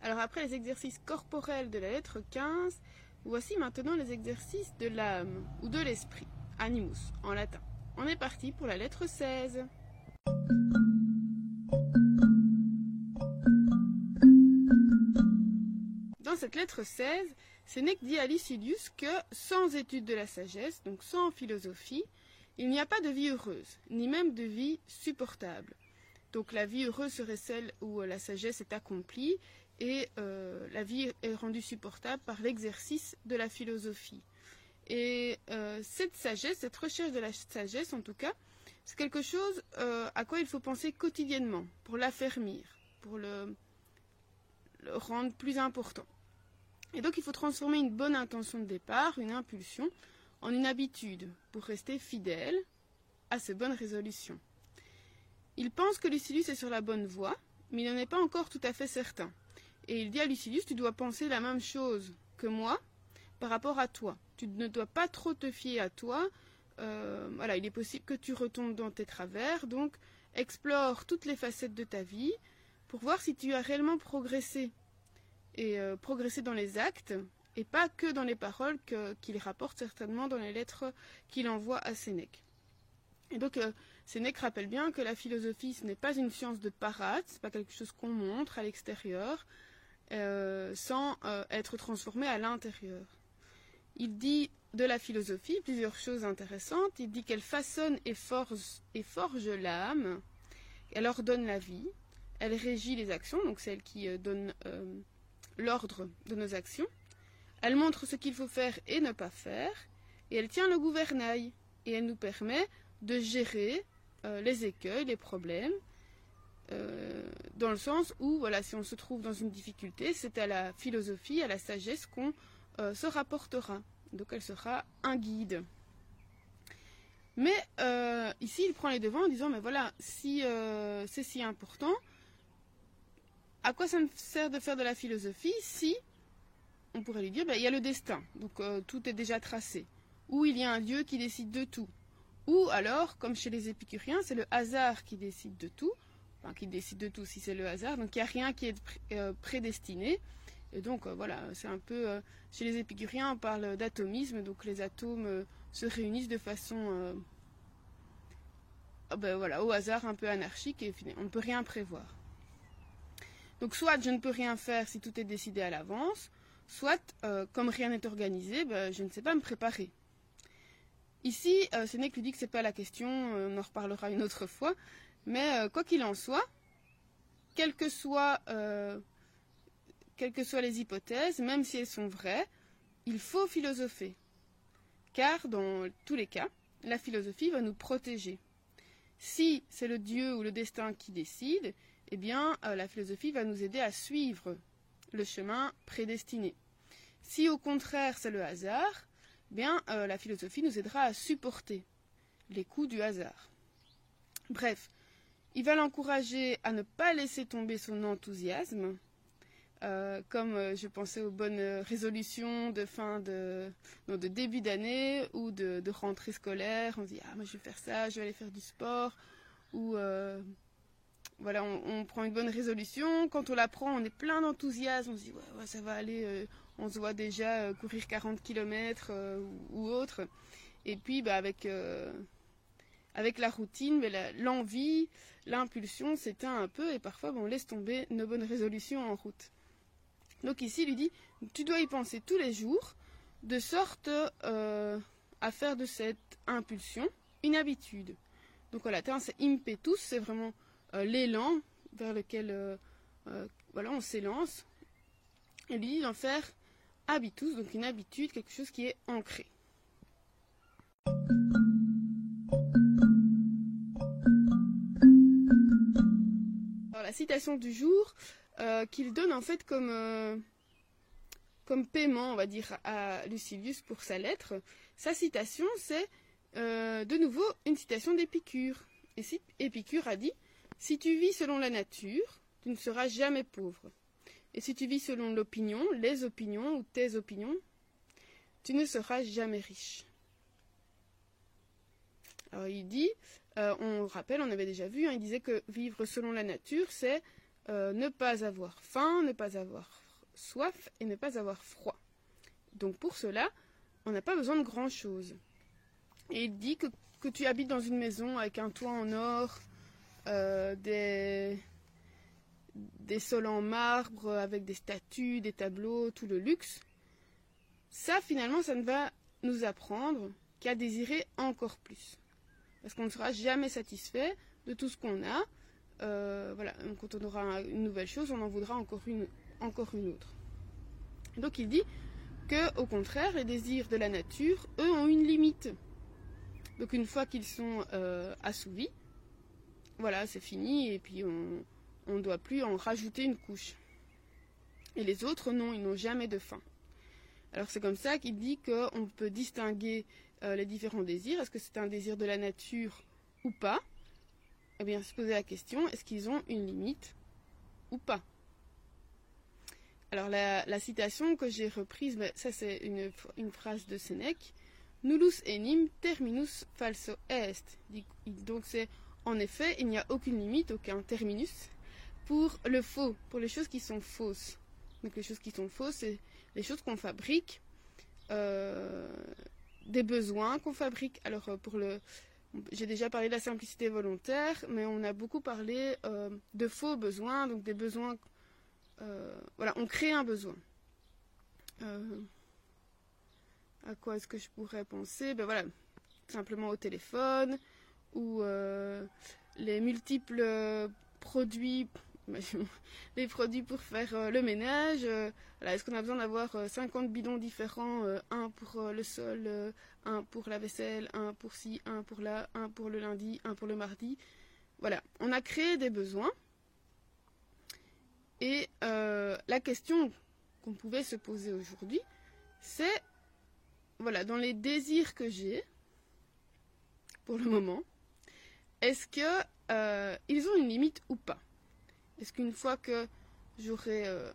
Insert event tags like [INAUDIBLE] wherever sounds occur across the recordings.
Alors après les exercices corporels de la lettre 15, voici maintenant les exercices de l'âme ou de l'esprit, animus en latin. On est parti pour la lettre 16. Dans cette lettre 16, Sénèque dit à Lucilius que sans étude de la sagesse, donc sans philosophie, il n'y a pas de vie heureuse, ni même de vie supportable. Donc la vie heureuse serait celle où euh, la sagesse est accomplie et euh, la vie est rendue supportable par l'exercice de la philosophie. Et euh, cette sagesse, cette recherche de la sagesse en tout cas, c'est quelque chose à quoi il faut penser quotidiennement pour l'affermir, pour le, le rendre plus important. Et donc il faut transformer une bonne intention de départ, une impulsion, en une habitude pour rester fidèle à ces bonnes résolutions. Il pense que Lucilius est sur la bonne voie, mais il n'en est pas encore tout à fait certain. Et il dit à Lucilius, tu dois penser la même chose que moi par rapport à toi. Tu ne dois pas trop te fier à toi. Euh, voilà, il est possible que tu retombes dans tes travers, donc explore toutes les facettes de ta vie pour voir si tu as réellement progressé et euh, progressé dans les actes et pas que dans les paroles qu'il rapporte certainement dans les lettres qu'il envoie à Sénèque. Et donc, euh, Sénèque rappelle bien que la philosophie, ce n'est pas une science de parade, ce n'est pas quelque chose qu'on montre à l'extérieur, euh, sans euh, être transformé à l'intérieur. Il dit de la philosophie plusieurs choses intéressantes. Il dit qu'elle façonne et forge, et forge l'âme, elle ordonne la vie, elle régit les actions, donc c'est elle qui donne l'ordre de nos actions. Elle montre ce qu'il faut faire et ne pas faire, et elle tient le gouvernail, et elle nous permet de gérer euh, les écueils, les problèmes, euh, dans le sens où, voilà, si on se trouve dans une difficulté, c'est à la philosophie, à la sagesse qu'on euh, se rapportera. Donc elle sera un guide. Mais ici, il prend les devants en disant, mais voilà, si c'est si important, à quoi ça me sert de faire de la philosophie si, on pourrait lui dire, ben, il y a le destin, donc tout est déjà tracé, ou il y a un Dieu qui décide de tout, ou alors, comme chez les épicuriens, c'est le hasard qui décide de tout. Enfin, qui décide de tout si c'est le hasard. Donc il n'y a rien qui est euh, prédestiné. Et donc euh, voilà, c'est un peu... Euh, chez les épicuriens, on parle d'atomisme. Donc les atomes se réunissent de façon... Ah ben, voilà, au hasard un peu anarchique et on ne peut rien prévoir. Donc soit je ne peux rien faire si tout est décidé à l'avance, soit comme rien n'est organisé, ben, je ne sais pas me préparer. Ici, euh, Sénèque lui dit que ce n'est pas la question, euh, on en reparlera une autre fois, mais euh, quoi qu'il en soit, quelles que, soient, quelles que soient les hypothèses, même si elles sont vraies, il faut philosopher. Car dans tous les cas, la philosophie va nous protéger. Si c'est le Dieu ou le destin qui décide, eh bien, la philosophie va nous aider à suivre le chemin prédestiné. Si au contraire c'est le hasard, euh, la philosophie nous aidera à supporter les coups du hasard. Bref, il va l'encourager à ne pas laisser tomber son enthousiasme, euh, comme euh, je pensais aux bonnes résolutions de fin de, de début d'année ou de, rentrée scolaire. On se dit ah moi je vais faire ça, je vais aller faire du sport ou voilà on, prend une bonne résolution. Quand on la prend, on est plein d'enthousiasme. On se dit ouais, ça va aller, on se voit déjà euh, courir 40 km euh, ou, autre. Et puis bah, avec, euh, avec la routine, l'envie, l'impulsion s'éteint un peu et parfois on laisse tomber nos bonnes résolutions en route. Donc ici, il lui dit, tu dois y penser tous les jours, de sorte à faire de cette impulsion une habitude. Donc en latin, c'est impetus, c'est vraiment l'élan vers lequel voilà, on s'élance. Et lui dit d'en faire habitus, donc une habitude, quelque chose qui est ancré. La citation du jour euh, qu'il donne en fait comme, euh, comme paiement, on va dire, à Lucilius pour sa lettre, sa citation c'est euh, de nouveau une citation d'Épicure. Et Épicure a dit Si tu vis selon la nature, tu ne seras jamais pauvre. Et si tu vis selon l'opinion, les opinions ou tes opinions, tu ne seras jamais riche. Alors il dit, euh, on rappelle, on avait déjà vu, hein, il disait que vivre selon la nature, c'est euh, ne pas avoir faim, ne pas avoir soif et ne pas avoir froid. Donc pour cela, on n'a pas besoin de grand-chose. Et il dit que, que, tu habites dans une maison avec un toit en or, euh, des, des sols en marbre, avec des statues, des tableaux, tout le luxe. Ça, finalement, ça ne va nous apprendre qu'à désirer encore plus. Parce qu'on ne sera jamais satisfait de tout ce qu'on a. Euh, quand on aura une nouvelle chose, on en voudra encore une, encore une autre. Donc il dit que, au contraire, les désirs de la nature, eux, ont une limite. Donc une fois qu'ils sont euh, assouvis, voilà, c'est fini, et puis on ne doit plus en rajouter une couche. Et les autres, non, ils n'ont jamais de fin. Alors c'est comme ça qu'il dit qu'on peut distinguer euh, les différents désirs. Est-ce que c'est un désir de la nature ou pas? Eh bien, se poser la question, est-ce qu'ils ont une limite ou pas? Alors la, citation que j'ai reprise, ben, ça c'est une, une, phrase de Sénèque. Nullus enim terminus falso est. Donc c'est en effet, il n'y a aucune limite, aucun terminus pour le faux, pour les choses qui sont fausses. Donc les choses qui sont fausses, c'est les choses qu'on fabrique, euh, des besoins qu'on fabrique. Alors euh, pour le, j'ai déjà parlé de la simplicité volontaire, mais on a beaucoup parlé euh, de faux besoins, donc des besoins. voilà, on crée un besoin. à quoi est-ce que je pourrais penser? Ben voilà, simplement au téléphone ou les multiples produits [LAUGHS] les produits pour faire euh, le ménage. Euh, Est-ce qu'on a besoin d'avoir 50 euh, bidons différents Un pour le sol, un pour la vaisselle, un pour ci, un pour là, un pour le lundi, un pour le mardi? Voilà, on a créé des besoins. Et la question qu'on pouvait se poser aujourd'hui, c'est, voilà, dans les désirs que j'ai, pour le moment, est-ce que ils ont une limite ou pas? Est-ce qu'une fois que j'aurai euh,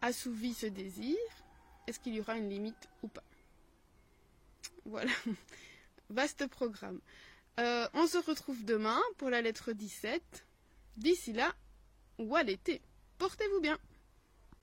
assouvi ce désir, est-ce qu'il y aura une limite ou pas? Voilà, [LAUGHS] vaste programme. Euh, on se retrouve demain pour la lettre 17. D'ici là, ou à l'été. Portez-vous bien